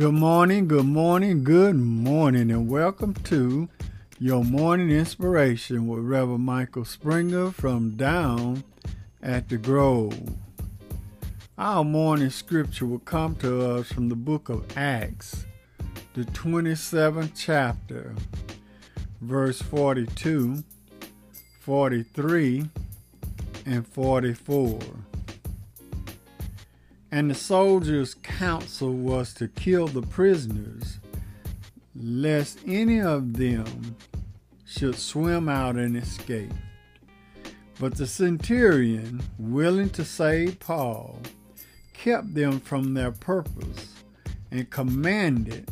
Good morning, good morning, good morning, and welcome to your morning inspiration with Reverend Michael Springer from Down at the Grove. Our morning scripture will come to us from the book of Acts, the 27th chapter, verse 42, 43, and 44. And the soldiers' counsel was to kill the prisoners, lest any of them should swim out and escape. But the centurion, willing to save Paul, kept them from their purpose and commanded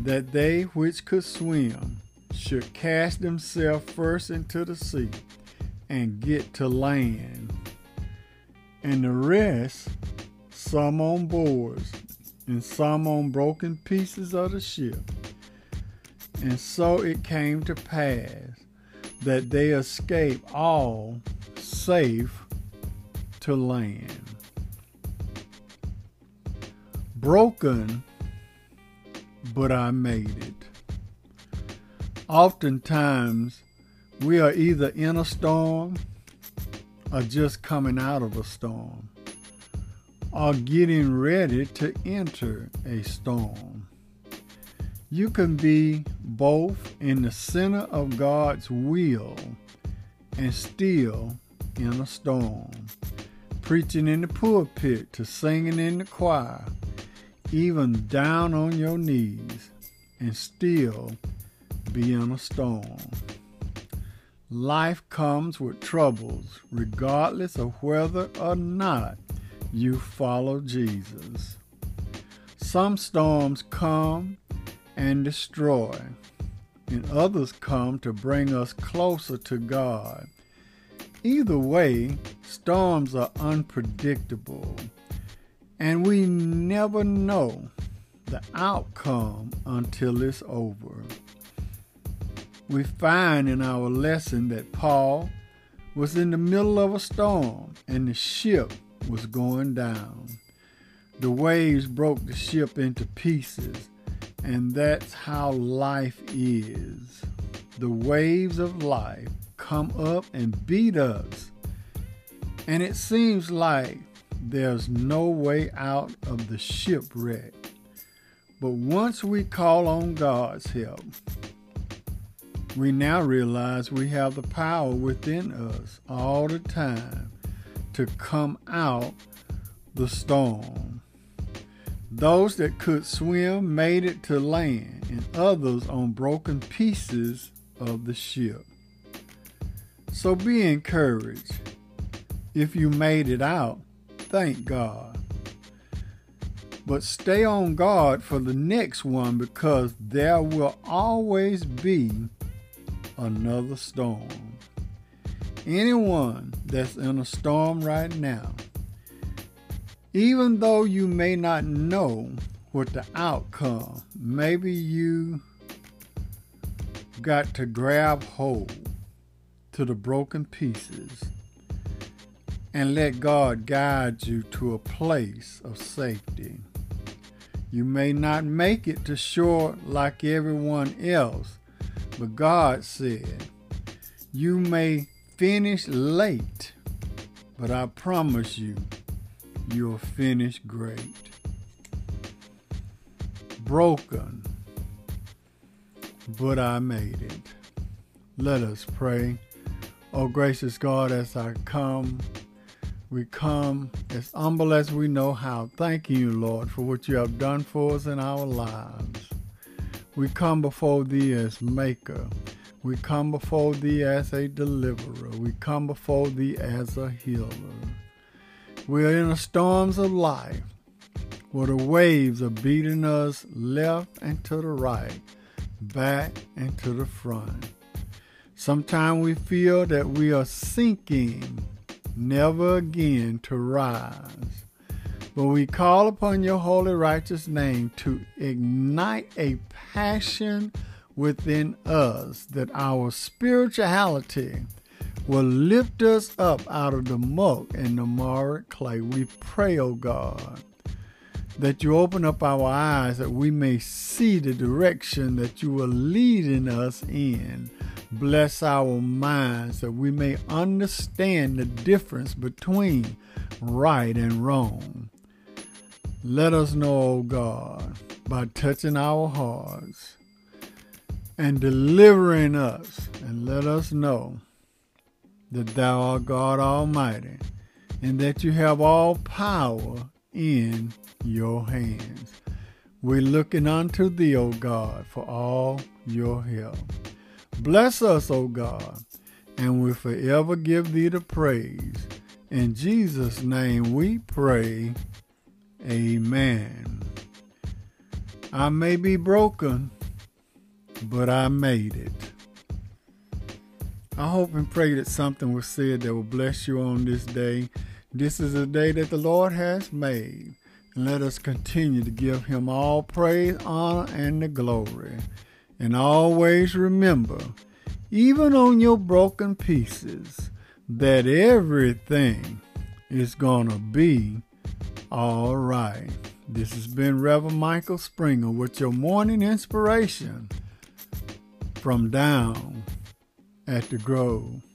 that they which could swim should cast themselves first into the sea and get to land, and the rest some on boards, and some on broken pieces of the ship. And so it came to pass that they escaped all safe to land. Broken, but I made it. Oftentimes, we are either in a storm or just coming out of a storm are getting ready to enter a storm. You can be both in the center of God's will and still in a storm, preaching in the pulpit to singing in the choir, even down on your knees, and still be in a storm. Life comes with troubles, regardless of whether or not you follow Jesus. Some storms come and destroy, and others come to bring us closer to God. Either way, storms are unpredictable, and we never know the outcome until it's over. We find in our lesson that Paul was in the middle of a storm and the ship was going down. The waves broke the ship into pieces, and that's how life is. The waves of life come up and beat us, and it seems like there's no way out of the shipwreck. But once we call on God's help, we now realize we have the power within us all the time to come out the storm. Those that could swim made it to land, and others on broken pieces of the ship. So be encouraged. If you made it out, thank God. But stay on guard for the next one because there will always be another storm. Anyone that's in a storm right now, even though you may not know what the outcome, maybe you got to grab hold to the broken pieces and let God guide you to a place of safety. You may not make it to shore like everyone else, but God said you may finish late, but I promise you, you'll finish great. Broken, but I made it. Let us pray. Oh, gracious God, as I come, we come as humble as we know how. Thank you, Lord, for what you have done for us in our lives. We come before Thee as Maker we come before thee as a deliverer. We come before thee as a healer. We are in the storms of life where the waves are beating us left and to the right, back and to the front. Sometimes we feel that we are sinking, never again to rise. But we call upon your holy, righteous name to ignite a passion within us that our spirituality will lift us up out of the muck and the marred clay. We pray, O oh God, that you open up our eyes that we may see the direction that you are leading us in. Bless our minds that we may understand the difference between right and wrong. Let us know, O God, by touching our hearts and delivering us, and let us know that Thou art God Almighty and that you have all power in your hands. We're looking unto thee, O God, for all your help. Bless us, O God, and we forever give thee the praise. In Jesus' name we pray. Amen. I may be broken, but I made it. I hope and pray that something was said that will bless you on this day. This is a day that the Lord has made. And let us continue to give him all praise, honor, and the glory. And always remember, even on your broken pieces, that everything is going to be all right. This has been Reverend Michael Springer with your morning inspiration from down at the Grove.